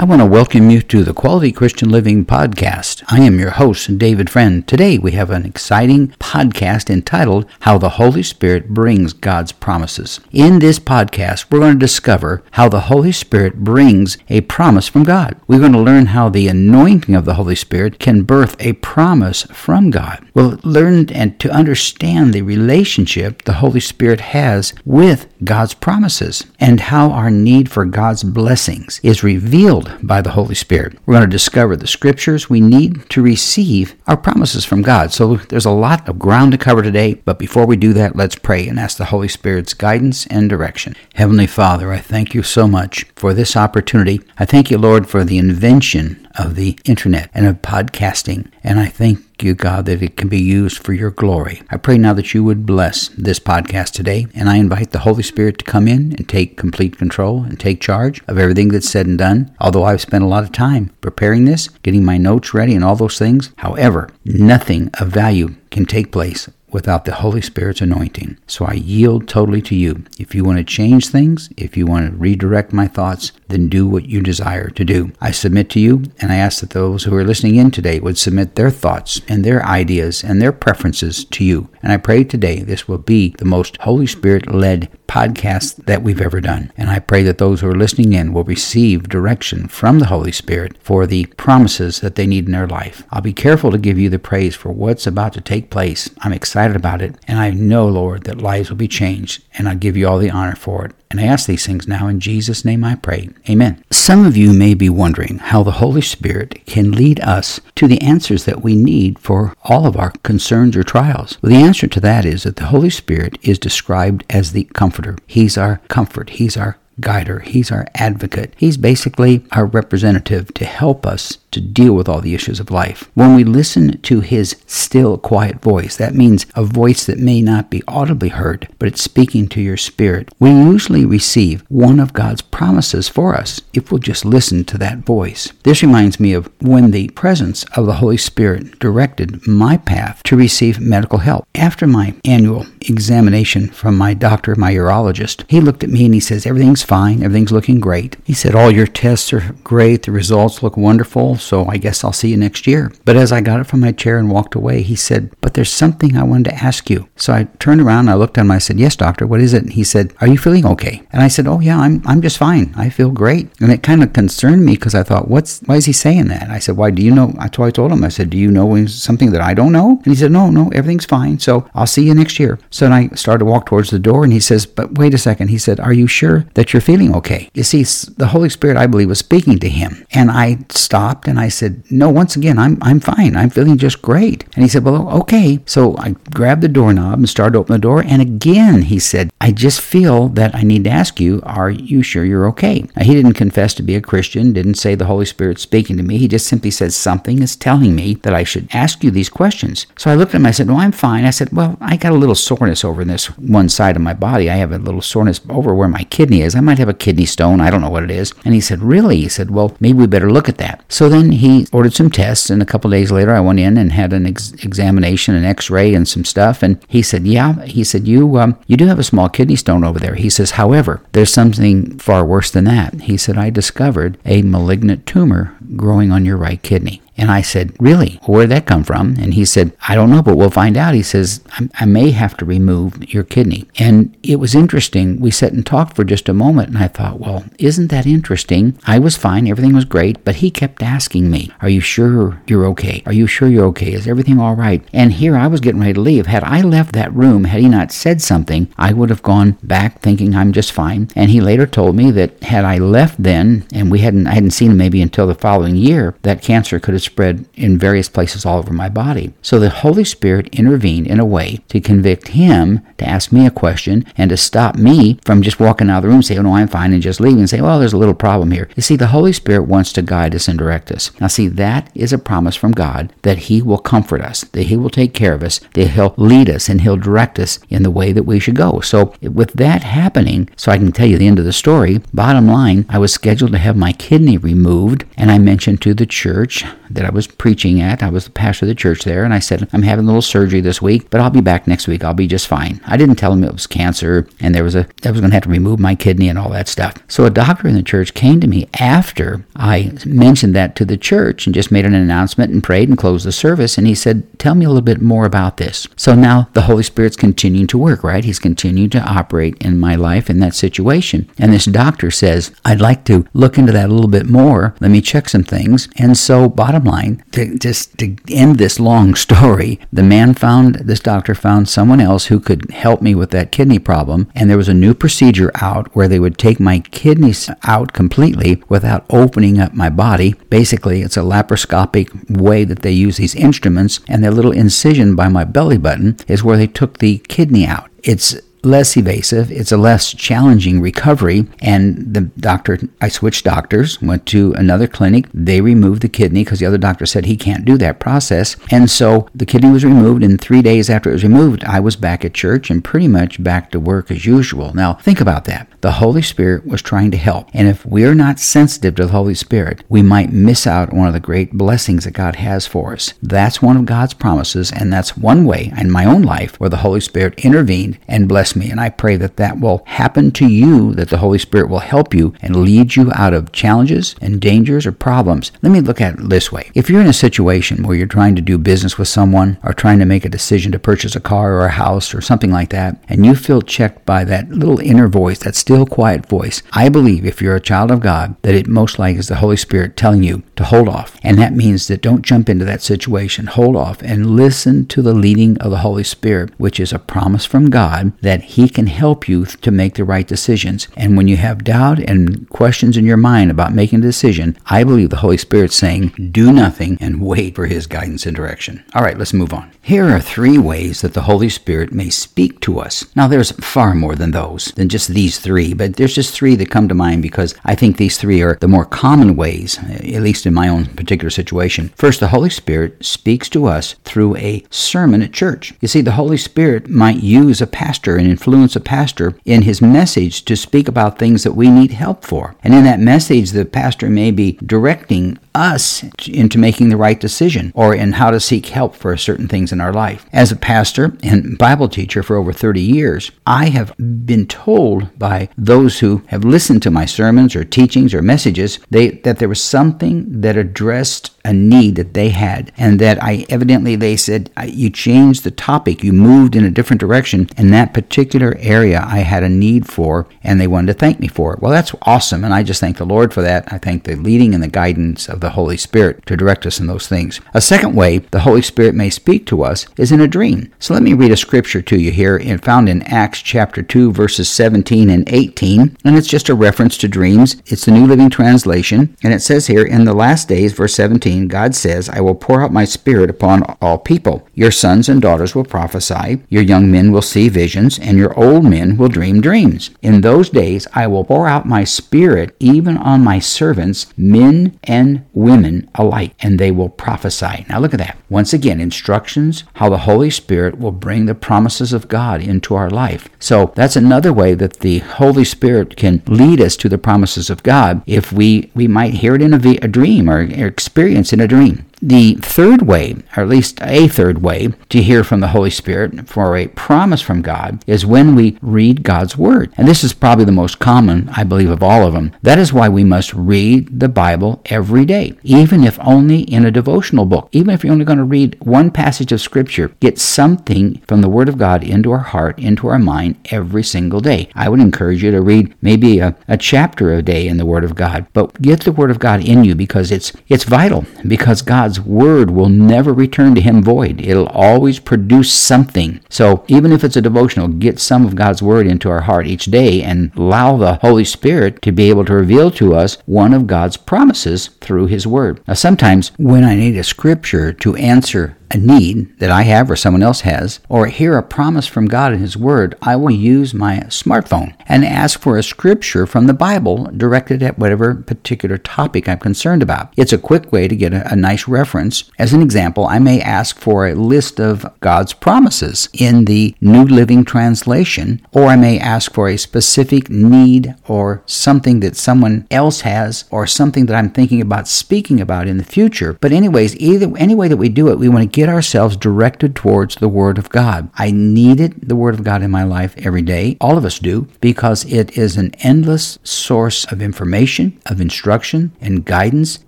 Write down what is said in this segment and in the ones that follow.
I want to welcome you to the Quality Christian Living Podcast. I am your host, David Friend. Today we have an exciting podcast entitled How the Holy Spirit Brings God's Promises. In this podcast, we're going to discover how the Holy Spirit brings a promise from God. We're going to learn how the anointing of the Holy Spirit can birth a promise from God. We'll learn and to understand the relationship the Holy Spirit has with God's promises and how our need for God's blessings is revealed by the Holy Spirit. We're going to discover the scriptures we need to receive our promises from God. So there's a lot of ground to cover today, but before we do that, let's pray and ask the Holy Spirit's guidance and direction. Heavenly Father, I thank you so much for this opportunity. I thank you, Lord, for the invention of the internet and of podcasting. And I thank you, God, that it can be used for your glory. I pray now that you would bless this podcast today, and I invite the Holy Spirit to come in and take complete control and take charge of everything that's said and done. Although I've spent a lot of time preparing this, getting my notes ready, and all those things, however, nothing of value can take place without the Holy Spirit's anointing. So I yield totally to you. If you want to change things, if you want to redirect my thoughts, then do what you desire to do. I submit to you, and I ask that those who are listening in today would submit their thoughts and their ideas and their preferences to you. And I pray today this will be the most Holy Spirit led podcast that we've ever done. And I pray that those who are listening in will receive direction from the Holy Spirit for the promises that they need in their life. I'll be careful to give you the praise for what's about to take place. I'm excited about it, and I know, Lord, that lives will be changed, and I give you all the honor for it. And I ask these things now in Jesus' name I pray. Amen. Some of you may be wondering how the Holy Spirit can lead us to the answers that we need for all of our concerns or trials. Well, the answer to that is that the Holy Spirit is described as the comforter. He's our comfort. He's our guider. He's our advocate. He's basically our representative to help us to deal with all the issues of life. When we listen to his still, quiet voice, that means a voice that may not be audibly heard, but it's speaking to your spirit. We usually receive one of God's promises for us if we'll just listen to that voice. This reminds me of when the presence of the Holy Spirit directed my path to receive medical help. After my annual examination from my doctor, my urologist, he looked at me and he says, Everything's fine, everything's looking great. He said, All your tests are great, the results look wonderful so I guess I'll see you next year. But as I got up from my chair and walked away, he said, But there's something I wanted to ask you. So I turned around, I looked at him, I said, Yes, doctor, what is it? And he said, Are you feeling okay? And I said, Oh, yeah, I'm, I'm just fine. I feel great. And it kind of concerned me because I thought, What's, why is he saying that? I said, Why do you know? I told, I told him, I said, Do you know something that I don't know? And he said, No, no, everything's fine. So I'll see you next year. So then I started to walk towards the door and he says, But wait a second. He said, Are you sure that you're feeling okay? You see, the Holy Spirit, I believe, was speaking to him. And I stopped and I said, No, once again, I'm, I'm fine. I'm feeling just great. And he said, Well, okay. So I grabbed the doorknob and started to open the door. And again, he said, I just feel that I need to ask you, Are you sure you're okay? Now, he didn't confess to be a Christian, didn't say the Holy Spirit's speaking to me. He just simply said, Something is telling me that I should ask you these questions. So I looked at him. I said, No, I'm fine. I said, Well, I got a little soreness over this one side of my body. I have a little soreness over where my kidney is. I might have a kidney stone. I don't know what it is. And he said, Really? He said, Well, maybe we better look at that. So then he ordered some tests, and a couple days later, I went in and had an ex- examination, an X-ray, and some stuff. And he said, "Yeah," he said, "You um, you do have a small kidney stone over there." He says, "However, there's something far worse than that." He said, "I discovered a malignant tumor growing on your right kidney." And I said, Really? Where did that come from? And he said, I don't know, but we'll find out. He says, I, I may have to remove your kidney. And it was interesting. We sat and talked for just a moment, and I thought, Well, isn't that interesting? I was fine, everything was great, but he kept asking me, Are you sure you're okay? Are you sure you're okay? Is everything all right? And here I was getting ready to leave. Had I left that room, had he not said something, I would have gone back thinking I'm just fine. And he later told me that had I left then, and we hadn't I hadn't seen him maybe until the following year, that cancer could have spread in various places all over my body. So the Holy Spirit intervened in a way to convict him to ask me a question and to stop me from just walking out of the room and oh no, I'm fine, and just leaving and say, well, there's a little problem here. You see, the Holy Spirit wants to guide us and direct us. Now see, that is a promise from God that he will comfort us, that he will take care of us, that he'll lead us and he'll direct us in the way that we should go. So with that happening, so I can tell you the end of the story, bottom line, I was scheduled to have my kidney removed and I mentioned to the church that I was preaching at. I was the pastor of the church there, and I said, I'm having a little surgery this week, but I'll be back next week. I'll be just fine. I didn't tell him it was cancer, and there was a, I was going to have to remove my kidney and all that stuff. So a doctor in the church came to me after I mentioned that to the church and just made an announcement and prayed and closed the service, and he said, Tell me a little bit more about this. So now the Holy Spirit's continuing to work, right? He's continuing to operate in my life in that situation. And this doctor says, I'd like to look into that a little bit more. Let me check some things. And so, bottom line, to, just to end this long story, the man found, this doctor found someone else who could help me with that kidney problem. And there was a new procedure out where they would take my kidneys out completely without opening up my body. Basically, it's a laparoscopic way that they use these instruments, and their little incision by my belly button is where they took the kidney out. It's less evasive, it's a less challenging recovery. And the doctor, I switched doctors, went to another clinic. They removed the kidney because the other doctor said he can't do that process. And so the kidney was removed, and three days after it was removed, I was back at church and pretty much back to work as usual. Now, think about that. The Holy Spirit was trying to help. And if we're not sensitive to the Holy Spirit, we might miss out on one of the great blessings that God has for us. That's one of God's promises, and that's one way in my own life where the Holy Spirit intervened and blessed me. And I pray that that will happen to you, that the Holy Spirit will help you and lead you out of challenges and dangers or problems. Let me look at it this way. If you're in a situation where you're trying to do business with someone or trying to make a decision to purchase a car or a house or something like that, and you feel checked by that little inner voice, that still quiet voice, I believe if you're a child of God, that it most likely is the Holy Spirit telling you to hold off. And that means that don't jump into that situation. Hold off and listen to the leading of the Holy Spirit, which is a promise from God that He can help you to make the right decisions. And when you have doubt and questions in your mind about making a decision, I believe the Holy Spirit's saying, do nothing and wait for His guidance and direction. All right, let's move on. Here are three ways that the Holy Spirit may speak to us. Now, there's far more than those, than just these three, but there's just three that come to mind because I think these three are the more common ways, at least in my own particular situation. First, the Holy Spirit speaks to us through a sermon at church. You see, the Holy Spirit might use a pastor and influence a pastor in his message to speak about things that we need help for. And in that message, the pastor may be directing us into making the right decision or in how to seek help for certain things in our life. As a pastor and Bible teacher for over 30 years, I have been told by those who have listened to my sermons or teachings or messages they, that there was something that addressed a need that they had and that I evidently they said you changed the topic. You moved in a different direction. In that particular area I had a need for and they wanted to thank me for it. Well that's awesome and I just thank the Lord for that. I thank the leading and the guidance of the Holy Spirit to direct us in those things. A second way the Holy Spirit may speak to us is in a dream. So let me read a scripture to you here and found in Acts chapter 2 verses 17 and 18 and it's just a reference to dreams. It's the New Living Translation. And it says here in the last days verse 17 God says, I will pour out my spirit upon all people. Your sons and daughters will prophesy, your young men will see visions, and your old men will dream dreams. In those days I will pour out my spirit even on my servants, men and women alike, and they will prophesy. Now look at that. Once again, instructions how the Holy Spirit will bring the promises of God into our life. So that's another way that the Holy Spirit can lead us to the promises of God if we, we might hear it in a, a dream or experience experience in a dream. The third way, or at least a third way, to hear from the Holy Spirit for a promise from God is when we read God's Word. And this is probably the most common, I believe, of all of them. That is why we must read the Bible every day, even if only in a devotional book. Even if you're only going to read one passage of Scripture, get something from the Word of God into our heart, into our mind every single day. I would encourage you to read maybe a, a chapter a day in the Word of God, but get the Word of God in you because it's it's vital because God's word will never return to him void. It'll always produce something. So even if it's a devotional, get some of God's word into our heart each day and allow the Holy Spirit to be able to reveal to us one of God's promises through his word. Now sometimes when I need a scripture to answer a need that I have or someone else has, or hear a promise from God in His Word, I will use my smartphone and ask for a scripture from the Bible directed at whatever particular topic I'm concerned about. It's a quick way to get a, a nice reference. As an example, I may ask for a list of God's promises in the New Living Translation, or I may ask for a specific need or something that someone else has or something that I'm thinking about speaking about in the future. But anyways, either any way that we do it, we want to get ourselves directed towards the Word of God. I needed the Word of God in my life every day. All of us do, because it is an endless source of information, of instruction, and guidance,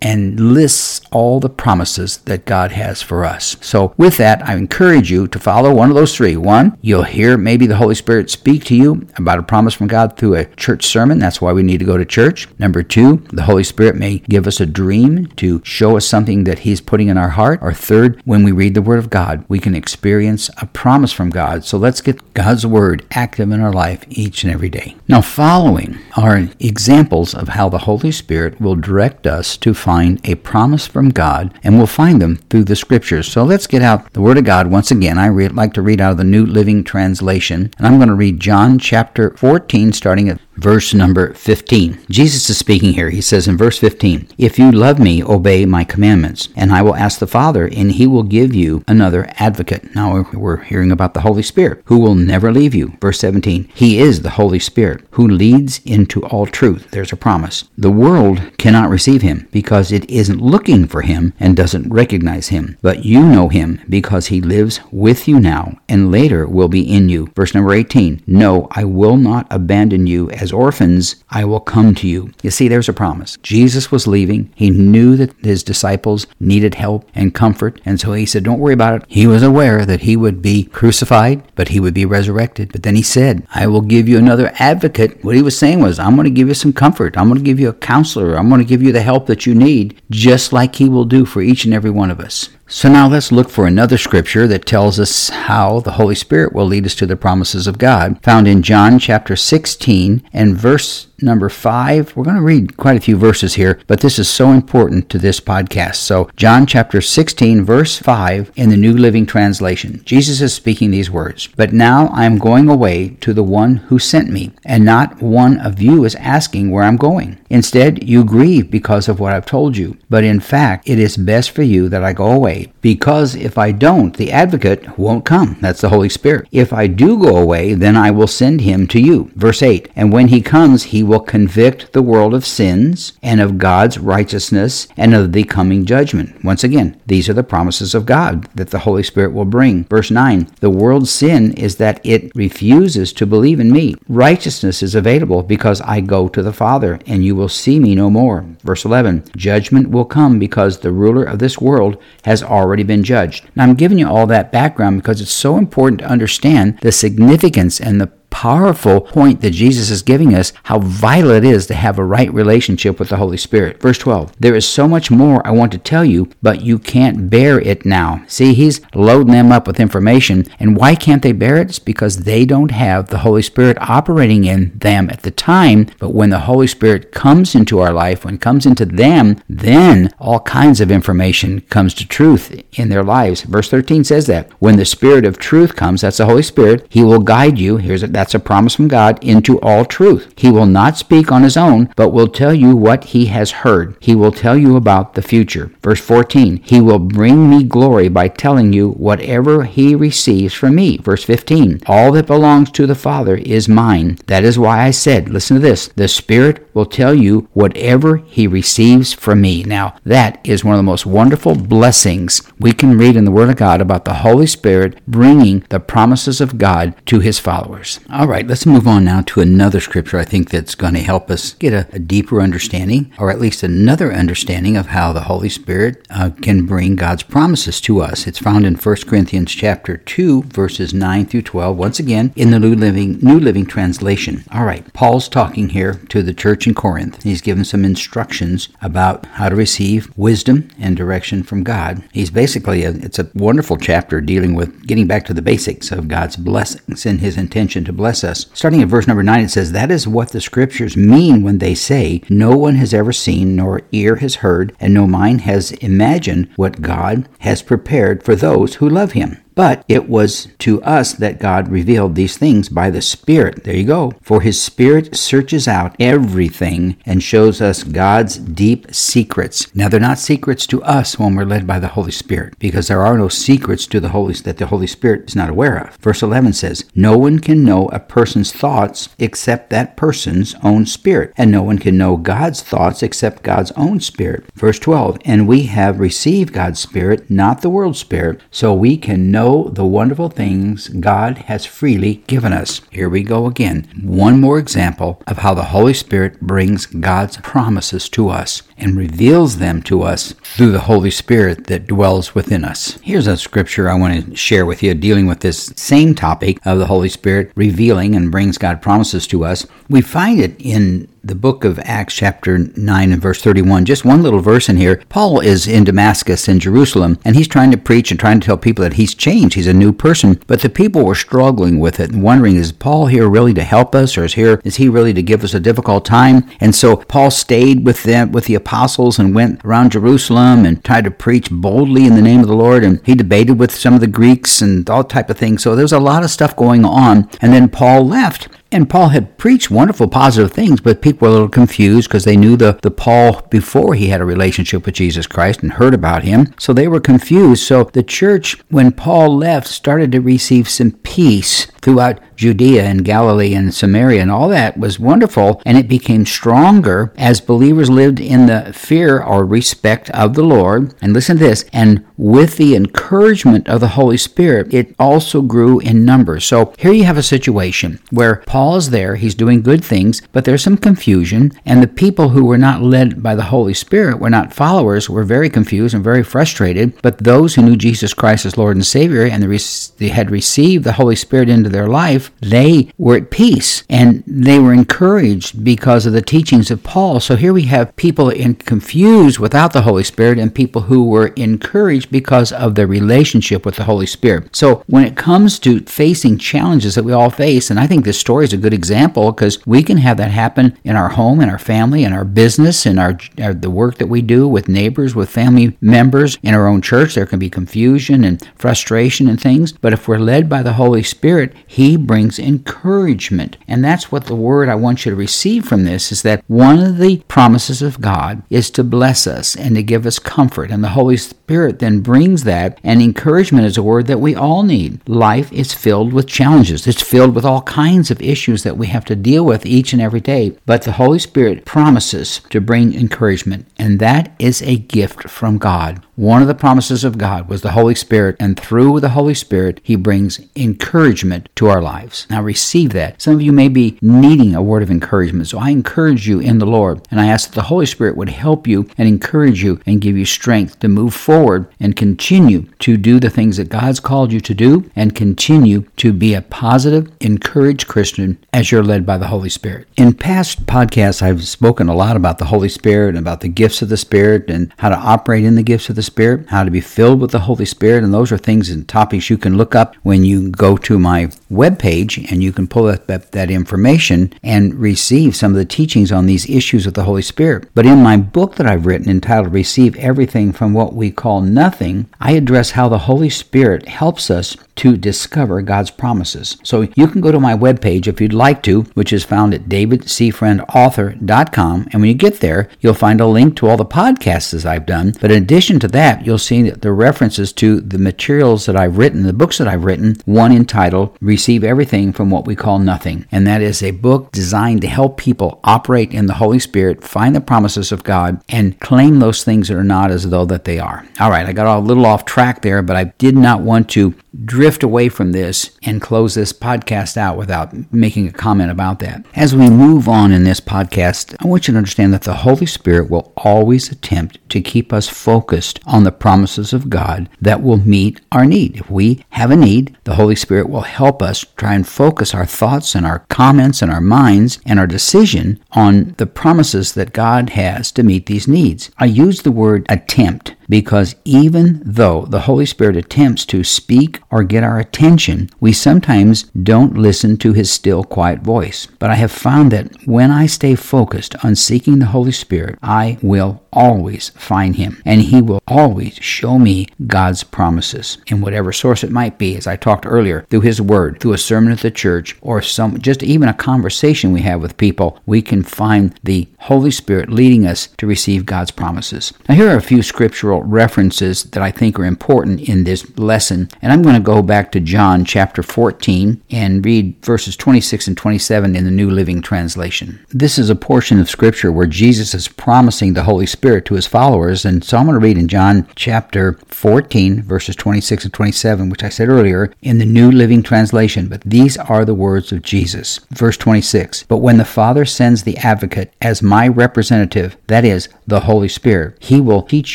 and lists all the promises that God has for us. So, with that, I encourage you to follow one of those three. One, you'll hear maybe the Holy Spirit speak to you about a promise from God through a church sermon. That's why we need to go to church. Number two, the Holy Spirit may give us a dream to show us something that He's putting in our heart. Or third, when we read the Word of God, we can experience a promise from God. So let's get God's Word active in our life each and every day. Now, following are examples of how the Holy Spirit will direct us to find a promise from God, and we'll find them through the Scriptures. So let's get out the Word of God once again. I re- like to read out of the New Living Translation, and I'm going to read John chapter 14, starting at verse number 15. Jesus is speaking here. He says in verse 15, If you love me, obey my commandments, and I will ask the Father, and he will give you another advocate. Now we're hearing about the Holy Spirit, who will never leave you. Verse 17, He is the Holy Spirit, who leads into all truth. There's a promise. The world cannot receive him because it isn't looking for him and doesn't recognize him. But you know him because he lives with you now and later will be in you. Verse number 18, No, I will not abandon you as orphans, I will come to you. You see, there's a promise. Jesus was leaving. He knew that his disciples needed help and comfort, and so he said, Don't worry about it. He was aware that he would be crucified, but he would be resurrected. But then he said, I will give you another advocate. What he was saying was, I'm going to give you some comfort. I'm going to give you a counselor. I'm going to give you the help that you need, just like he will do for each and every one of us. So now let's look for another scripture that tells us how the Holy Spirit will lead us to the promises of God, found in John chapter 16 and verse number 5. We're going to read quite a few verses here, but this is so important to this podcast. So, John chapter 16, verse 5 in the New Living Translation. Jesus is speaking these words But now I am going away to the one who sent me, and not one of you is asking where I'm going. Instead, you grieve because of what I've told you. But in fact, it is best for you that I go away, because if I don't, the advocate won't come. That's the Holy Spirit. If I do go away, then I will send him to you. Verse 8 And when he comes, he will will convict the world of sins and of God's righteousness and of the coming judgment. Once again, these are the promises of God that the Holy Spirit will bring. Verse 9 The world's sin is that it refuses to believe in me. Righteousness is available because I go to the Father, and you will see me no more. Verse 11 Judgment will come because the ruler of this world has already been judged. Now, I'm giving you all that background because it's so important to understand the significance and the powerful point that Jesus is giving us how vital it is to have a right relationship with the Holy Spirit. Verse 12 There is so much more I want to tell you, but you can't bear it now. See, he's loading them up with information. And why can't they bear it? It's because they don't have the Holy Spirit operating in them at the time. But when the Holy Spirit comes into our life, when comes into them, then all kinds of information comes to truth in their lives. Verse 13 says that when the Spirit of truth comes, that's the Holy Spirit, he will guide you. Here's a, that's a promise from God, into all truth. He will not speak on his own, but will tell you what he has heard. He will tell you about the future. Verse 14, he will bring me glory by telling you whatever he receives from me. Verse 15, all that belongs to the Father is mine. That is why I said, listen to this, the Spirit will tell you whatever he receives from me. Now, that is one of the most wonderful blessings we can read in the Word of God about the Holy Spirit bringing the promises of God to his followers. All right, let's move on now to another scripture I think that's going to help us get a, a deeper understanding, or at least another understanding of how the Holy Spirit uh, can bring God's promises to us. It's found in 1 Corinthians chapter 2, verses 9 through 12, once again in the New Living, New Living Translation. All right, Paul's talking here to the church in Corinth. He's given some instructions about how to receive wisdom and direction from God. He's basically, a, it's a wonderful chapter dealing with getting back to the basics of God's blessings and his intention to bless us. Starting at verse number 9, it says, That is what the scriptures mean when they say, No one has ever seen, nor ear has heard, and no mind has imagined what God has prepared for those who love him. But it was to us that God revealed these things by the Spirit. There you go. For his Spirit searches out everything and shows us God's deep secrets. Now they're not secrets to us when we're led by the Holy Spirit, because there are no secrets to the Holy that the Holy Spirit is not aware of. Verse 11 says, No one can know a person's thoughts except that person's own spirit, and no one can know God's thoughts except God's own spirit. Verse 12, And we have received God's Spirit, not the world's spirit, so we can know know the wonderful things God has freely given us. Here we go again. One more example of how the Holy Spirit brings God's promises to us and reveals them to us through the Holy Spirit that dwells within us. Here's a scripture I want to share with you dealing with this same topic of the Holy Spirit revealing and brings God promises to us. We find it in the book of Acts, chapter 9 and verse 31, just one little verse in here. Paul is in Damascus in Jerusalem, and he's trying to preach and trying to tell people that he's changed. He's a new person. But the people were struggling with it and wondering, is Paul here really to help us, or is here is he really to give us a difficult time? And so Paul stayed with them with the apostles and went around Jerusalem and tried to preach boldly in the name of the Lord. And he debated with some of the Greeks and all type of things. So there's a lot of stuff going on. And then Paul left. And Paul had preached wonderful positive things, but people were a little confused because they knew the, the Paul before he had a relationship with Jesus Christ and heard about him. So they were confused. So the church, when Paul left, started to receive some peace throughout Judea and Galilee and Samaria and all that was wonderful and it became stronger as believers lived in the fear or respect of the Lord. And listen to this, and with the encouragement of the Holy Spirit, it also grew in numbers. So here you have a situation where Paul is there, he's doing good things, but there's some confusion, and the people who were not led by the Holy Spirit, were not followers, were very confused and very frustrated. But those who knew Jesus Christ as Lord and Savior and they had received the Holy Spirit into their life, they were at peace and they were encouraged because of the teachings of Paul. So here we have people in confused without the Holy Spirit and people who were encouraged because of their relationship with the Holy Spirit. So when it comes to facing challenges that we all face, and I think this story is a good example because we can have that happen in our home, in our family, in our business, in our, our the work that we do with neighbors, with family members, in our own church. There can be confusion and frustration and things. But if we're led by the Holy Spirit, He brings encouragement. And that's what the word I want you to receive from this is that one of the promises of God is to bless us and to give us comfort. And the Holy Spirit then brings that. And encouragement is a word that we all need. Life is filled with challenges, it's filled with all kinds of issues that we have to deal with each and every day. But the Holy Spirit promises to bring encouragement. And that is a gift from God. One of the promises of God was the Holy Spirit, and through the Holy Spirit, He brings encouragement to our lives. Now, receive that. Some of you may be needing a word of encouragement, so I encourage you in the Lord, and I ask that the Holy Spirit would help you and encourage you and give you strength to move forward and continue to do the things that God's called you to do and continue to be a positive, encouraged Christian as you're led by the Holy Spirit. In past podcasts, I've spoken a lot about the Holy Spirit and about the gifts of the Spirit and how to operate in the gifts of the Spirit, how to be filled with the Holy Spirit, and those are things and topics you can look up when you go to my webpage and you can pull up that, that information and receive some of the teachings on these issues of the Holy Spirit. But in my book that I've written entitled Receive Everything from What We Call Nothing, I address how the Holy Spirit helps us to discover God's promises. So you can go to my webpage if you'd like to, which is found at davidcfriendauthor.com. And when you get there, you'll find a link to all the podcasts I've done. But in addition to that, you'll see the references to the materials that I've written, the books that I've written, one entitled Receive Everything from What We Call Nothing. And that is a book designed to help people operate in the Holy Spirit, find the promises of God, and claim those things that are not as though that they are. All right, I got a little off track there, but I did not want to drift away from this and close this podcast out without making a comment about that. As we move on in this podcast, I want you to understand that the Holy Spirit will always attempt to keep us focused on the promises of God that will meet our need. If we have a need, the Holy Spirit will help us try and focus our thoughts and our comments and our minds and our decision on the promises that God has to meet these needs. I use the word attempt because even though the Holy Spirit attempts to speak or get our attention, we sometimes don't listen to his still, quiet voice. But I have found that when I stay focused on seeking the Holy Spirit, I will always find him and he will always show me God's promises in whatever source it might be. As I talked earlier through his word through a sermon at the church or some just even a conversation we have with people we can find the Holy Spirit leading us to receive God's promises. Now here are a few scriptural references that I think are important in this lesson and I'm going to go back to John chapter 14 and read verses 26 and 27 in the New Living Translation. This is a portion of scripture where Jesus is promising the Holy Spirit Spirit to his followers. And so I'm going to read in John chapter 14, verses 26 and 27, which I said earlier in the New Living Translation. But these are the words of Jesus. Verse 26 But when the Father sends the advocate as my representative, that is, the Holy Spirit, he will teach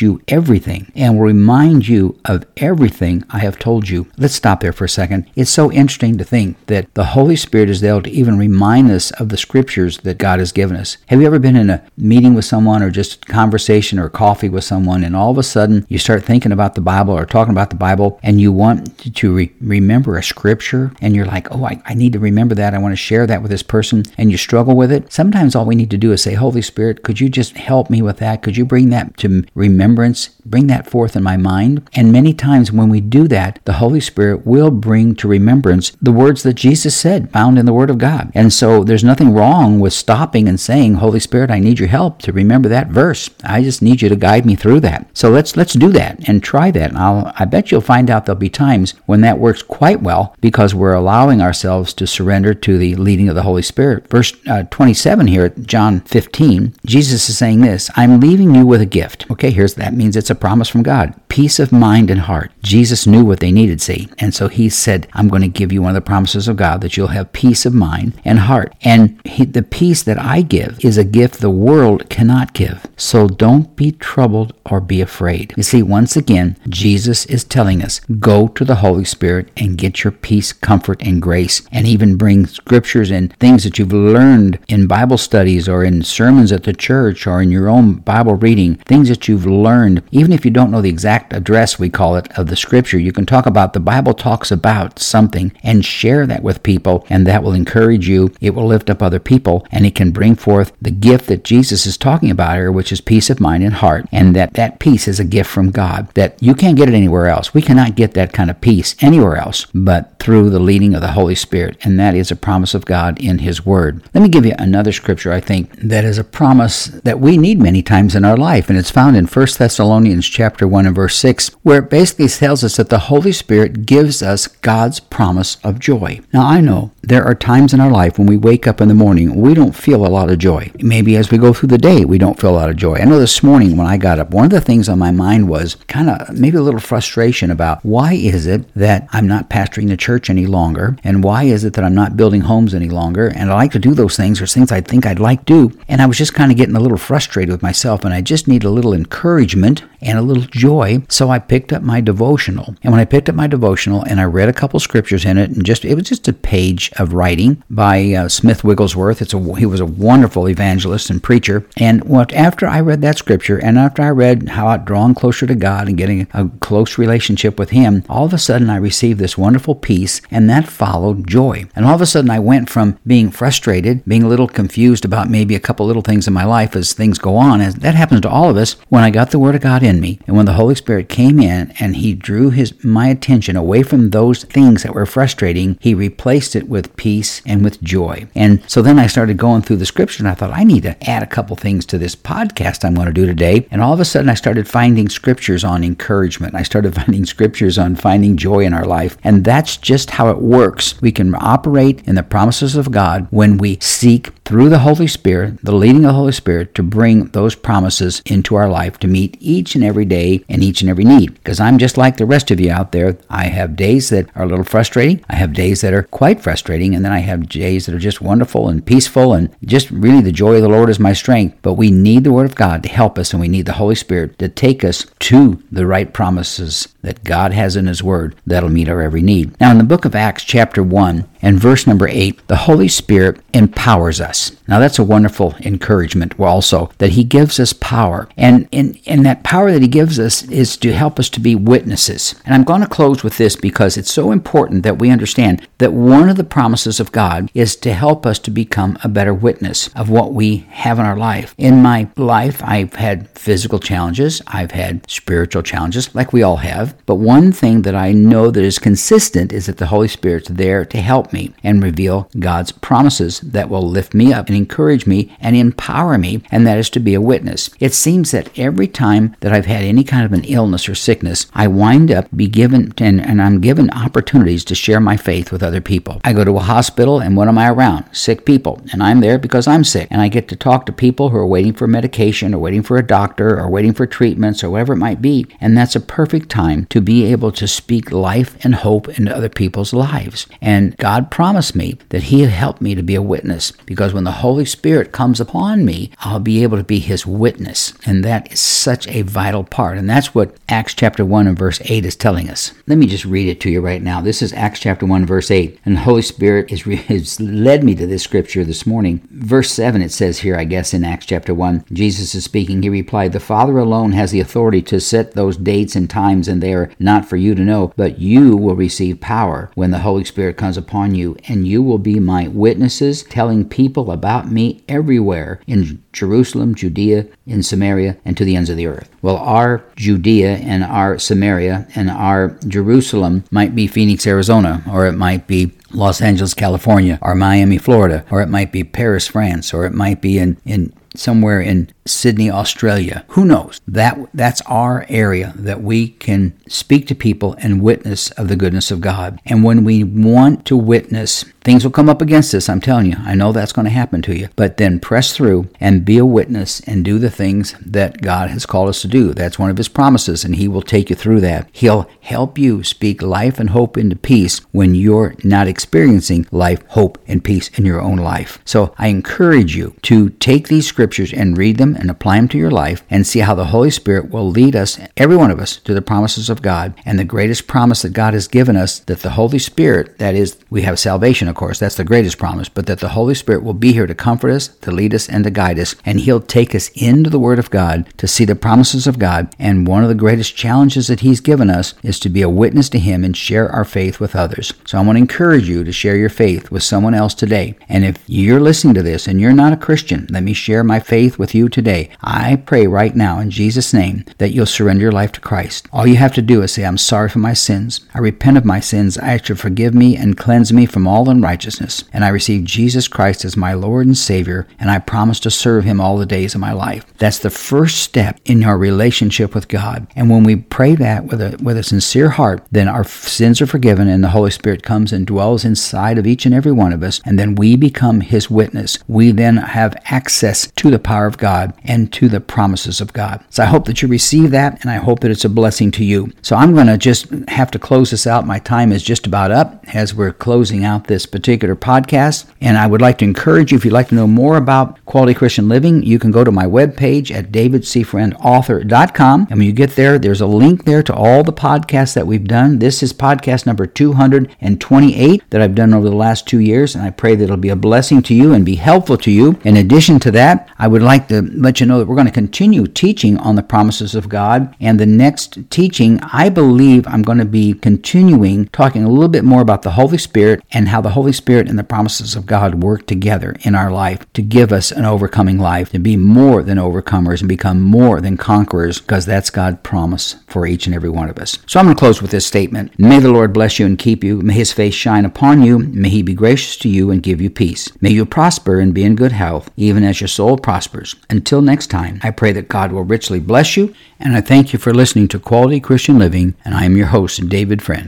you everything and will remind you of everything I have told you. Let's stop there for a second. It's so interesting to think that the Holy Spirit is there to even remind us of the scriptures that God has given us. Have you ever been in a meeting with someone or just conversation? or coffee with someone, and all of a sudden you start thinking about the Bible or talking about the Bible, and you want to re- remember a scripture, and you're like, oh, I, I need to remember that. I want to share that with this person, and you struggle with it. Sometimes all we need to do is say, Holy Spirit, could you just help me with that? Could you bring that to remembrance? Bring that forth in my mind. And many times when we do that, the Holy Spirit will bring to remembrance the words that Jesus said, found in the Word of God. And so there's nothing wrong with stopping and saying, Holy Spirit, I need your help to remember that verse. I just need you to guide me through that. So let's let's do that and try that. And I'll I bet you'll find out there'll be times when that works quite well because we're allowing ourselves to surrender to the leading of the Holy Spirit. Verse uh, 27 here, at John 15, Jesus is saying this: "I'm leaving you with a gift." Okay, here's that means it's a promise from God. Peace of mind and heart. Jesus knew what they needed, see, and so he said, "I'm going to give you one of the promises of God that you'll have peace of mind and heart." And he, the peace that I give is a gift the world cannot give. So don't be troubled or be afraid. You see, once again, Jesus is telling us go to the Holy Spirit and get your peace, comfort, and grace, and even bring scriptures and things that you've learned in Bible studies or in sermons at the church or in your own Bible reading, things that you've learned, even if you don't know the exact address, we call it, of the scripture, you can talk about the Bible talks about something and share that with people, and that will encourage you. It will lift up other people, and it can bring forth the gift that Jesus is talking about here, which is peace peace of mind and heart, and that that peace is a gift from God, that you can't get it anywhere else. We cannot get that kind of peace anywhere else but through the leading of the Holy Spirit, and that is a promise of God in His Word. Let me give you another scripture, I think, that is a promise that we need many times in our life, and it's found in 1 Thessalonians chapter 1 and verse 6, where it basically tells us that the Holy Spirit gives us God's promise of joy. Now, I know there are times in our life when we wake up in the morning, we don't feel a lot of joy. Maybe as we go through the day, we don't feel a lot of joy. I know this morning when I got up, one of the things on my mind was kind of maybe a little frustration about why is it that I'm not pastoring the church any longer, and why is it that I'm not building homes any longer, and I like to do those things. or things I think I'd like to do, and I was just kind of getting a little frustrated with myself, and I just need a little encouragement and a little joy. So I picked up my devotional, and when I picked up my devotional and I read a couple scriptures in it, and just it was just a page of writing by uh, Smith Wigglesworth. It's a he was a wonderful evangelist and preacher, and what after I read that scripture, and after I read how about drawing closer to God and getting a close relationship with Him, all of a sudden I received this wonderful peace, and that followed joy. And all of a sudden I went from being frustrated, being a little confused about maybe a couple little things in my life as things go on, as that happens to all of us, when I got the Word of God me, and when the Holy Spirit came in and He drew His my attention away from those things that were frustrating, He replaced it with peace and with joy. And so then I started going through the Scripture, and I thought I need to add a couple things to this podcast I'm going to do today. And all of a sudden, I started finding scriptures on encouragement. I started finding scriptures on finding joy in our life. And that's just how it works. We can operate in the promises of God when we seek through the Holy Spirit, the leading of the Holy Spirit, to bring those promises into our life to meet each and every day and each and every need. Because I'm just like the rest of you out there. I have days that are a little frustrating. I have days that are quite frustrating. And then I have days that are just wonderful and peaceful and just really the joy of the Lord is my strength. But we need the Word of God to help us and we need the Holy Spirit to take us to the right promises that God has in His Word that'll meet our every need. Now, in the book of Acts, chapter 1, and verse number 8, the Holy Spirit empowers us. Now, that's a wonderful encouragement also that He gives us power. And, and, and that power that He gives us is to help us to be witnesses. And I'm going to close with this because it's so important that we understand that one of the promises of God is to help us to become a better witness of what we have in our life. In my life, I've had physical challenges, I've had spiritual challenges, like we all have. But one thing that I know that is consistent is that the Holy Spirit's there to help me and reveal God's promises that will lift me up and encourage me and empower me, and that is to be a witness. It seems that every time that I've had any kind of an illness or sickness, I wind up be given and, and I'm given opportunities to share my faith with other people. I go to a hospital and what am I around? Sick people. And I'm there because I'm sick. And I get to talk to people who are waiting for medication or waiting for a doctor or waiting for treatments or whatever it might be. And that's a perfect time to be able to speak life and hope into other people's lives. And God promised me that He helped me to be a witness because when the Holy Spirit comes upon me, I'll be able to be His witness. And that is such a vital part. And that's what Acts chapter 1 and verse 8 is telling us. Let me just read it to you right now. This is Acts chapter 1, verse 8. And the Holy Spirit is, has led me to this scripture this morning. Verse 7, it says here, I guess, in Acts chapter 1, Jesus is speaking. He replied, The Father alone has the authority to set those dates and times, and they are not for you to know, but you will receive power when the Holy Spirit comes upon you, and you will be my witnesses, telling people about me everywhere in Jerusalem, Judea, in Samaria, and to the ends of the earth. Well, our Judea and our Samaria and our Jerusalem might be Phoenix, Arizona, or it might be Los Angeles, California, or Miami, Florida, or it might be Paris, France, or it might be in, in somewhere in Sydney, Australia. Who knows? That that's our area that we can speak to people and witness of the goodness of God. And when we want to witness, things will come up against us, I'm telling you. I know that's going to happen to you. But then press through and be a witness and do the things that God has called us to do. That's one of his promises and he will take you through that. He'll help you speak life and hope into peace when you're not experiencing life, hope, and peace in your own life. So I encourage you to take these scriptures and read them and apply them to your life and see how the Holy Spirit will lead us, every one of us, to the promises of God. And the greatest promise that God has given us that the Holy Spirit, that is, we have salvation, of course, that's the greatest promise, but that the Holy Spirit will be here to comfort us, to lead us, and to guide us. And He'll take us into the Word of God to see the promises of God. And one of the greatest challenges that He's given us is to be a witness to Him and share our faith with others. So I want to encourage you to share your faith with someone else today. And if you're listening to this and you're not a Christian, let me share my faith with you today. I pray right now in Jesus' name that you'll surrender your life to Christ. All you have to do is say, I'm sorry for my sins. I repent of my sins. I ask you to forgive me and cleanse me from all unrighteousness. And I receive Jesus Christ as my Lord and Savior, and I promise to serve him all the days of my life. That's the first step in our relationship with God. And when we pray that with a, with a sincere heart, then our sins are forgiven and the Holy Spirit comes and dwells inside of each and every one of us. And then we become his witness. We then have access to the power of God and to the promises of God. So I hope that you receive that and I hope that it's a blessing to you. So I'm going to just have to close this out. My time is just about up as we're closing out this particular podcast. And I would like to encourage you, if you'd like to know more about quality Christian living, you can go to my webpage at davidcfriendauthor.com. And when you get there, there's a link there to all the podcasts that we've done. This is podcast number 228 that I've done over the last two years. And I pray that it'll be a blessing to you and be helpful to you. In addition to that, I would like to let you know that we're going to continue teaching on the promises of God. And the next teaching, I believe I'm going to be continuing talking a little bit more about the Holy Spirit and how the Holy Spirit and the promises of God work together in our life to give us an overcoming life, to be more than overcomers and become more than conquerors, because that's God's promise for each and every one of us. So I'm going to close with this statement May the Lord bless you and keep you. May his face shine upon you. May he be gracious to you and give you peace. May you prosper and be in good health, even as your soul prospers. Until next time, I pray that God will richly bless you, and I thank you for listening to Quality Christian Living, and I am your host, David Friend.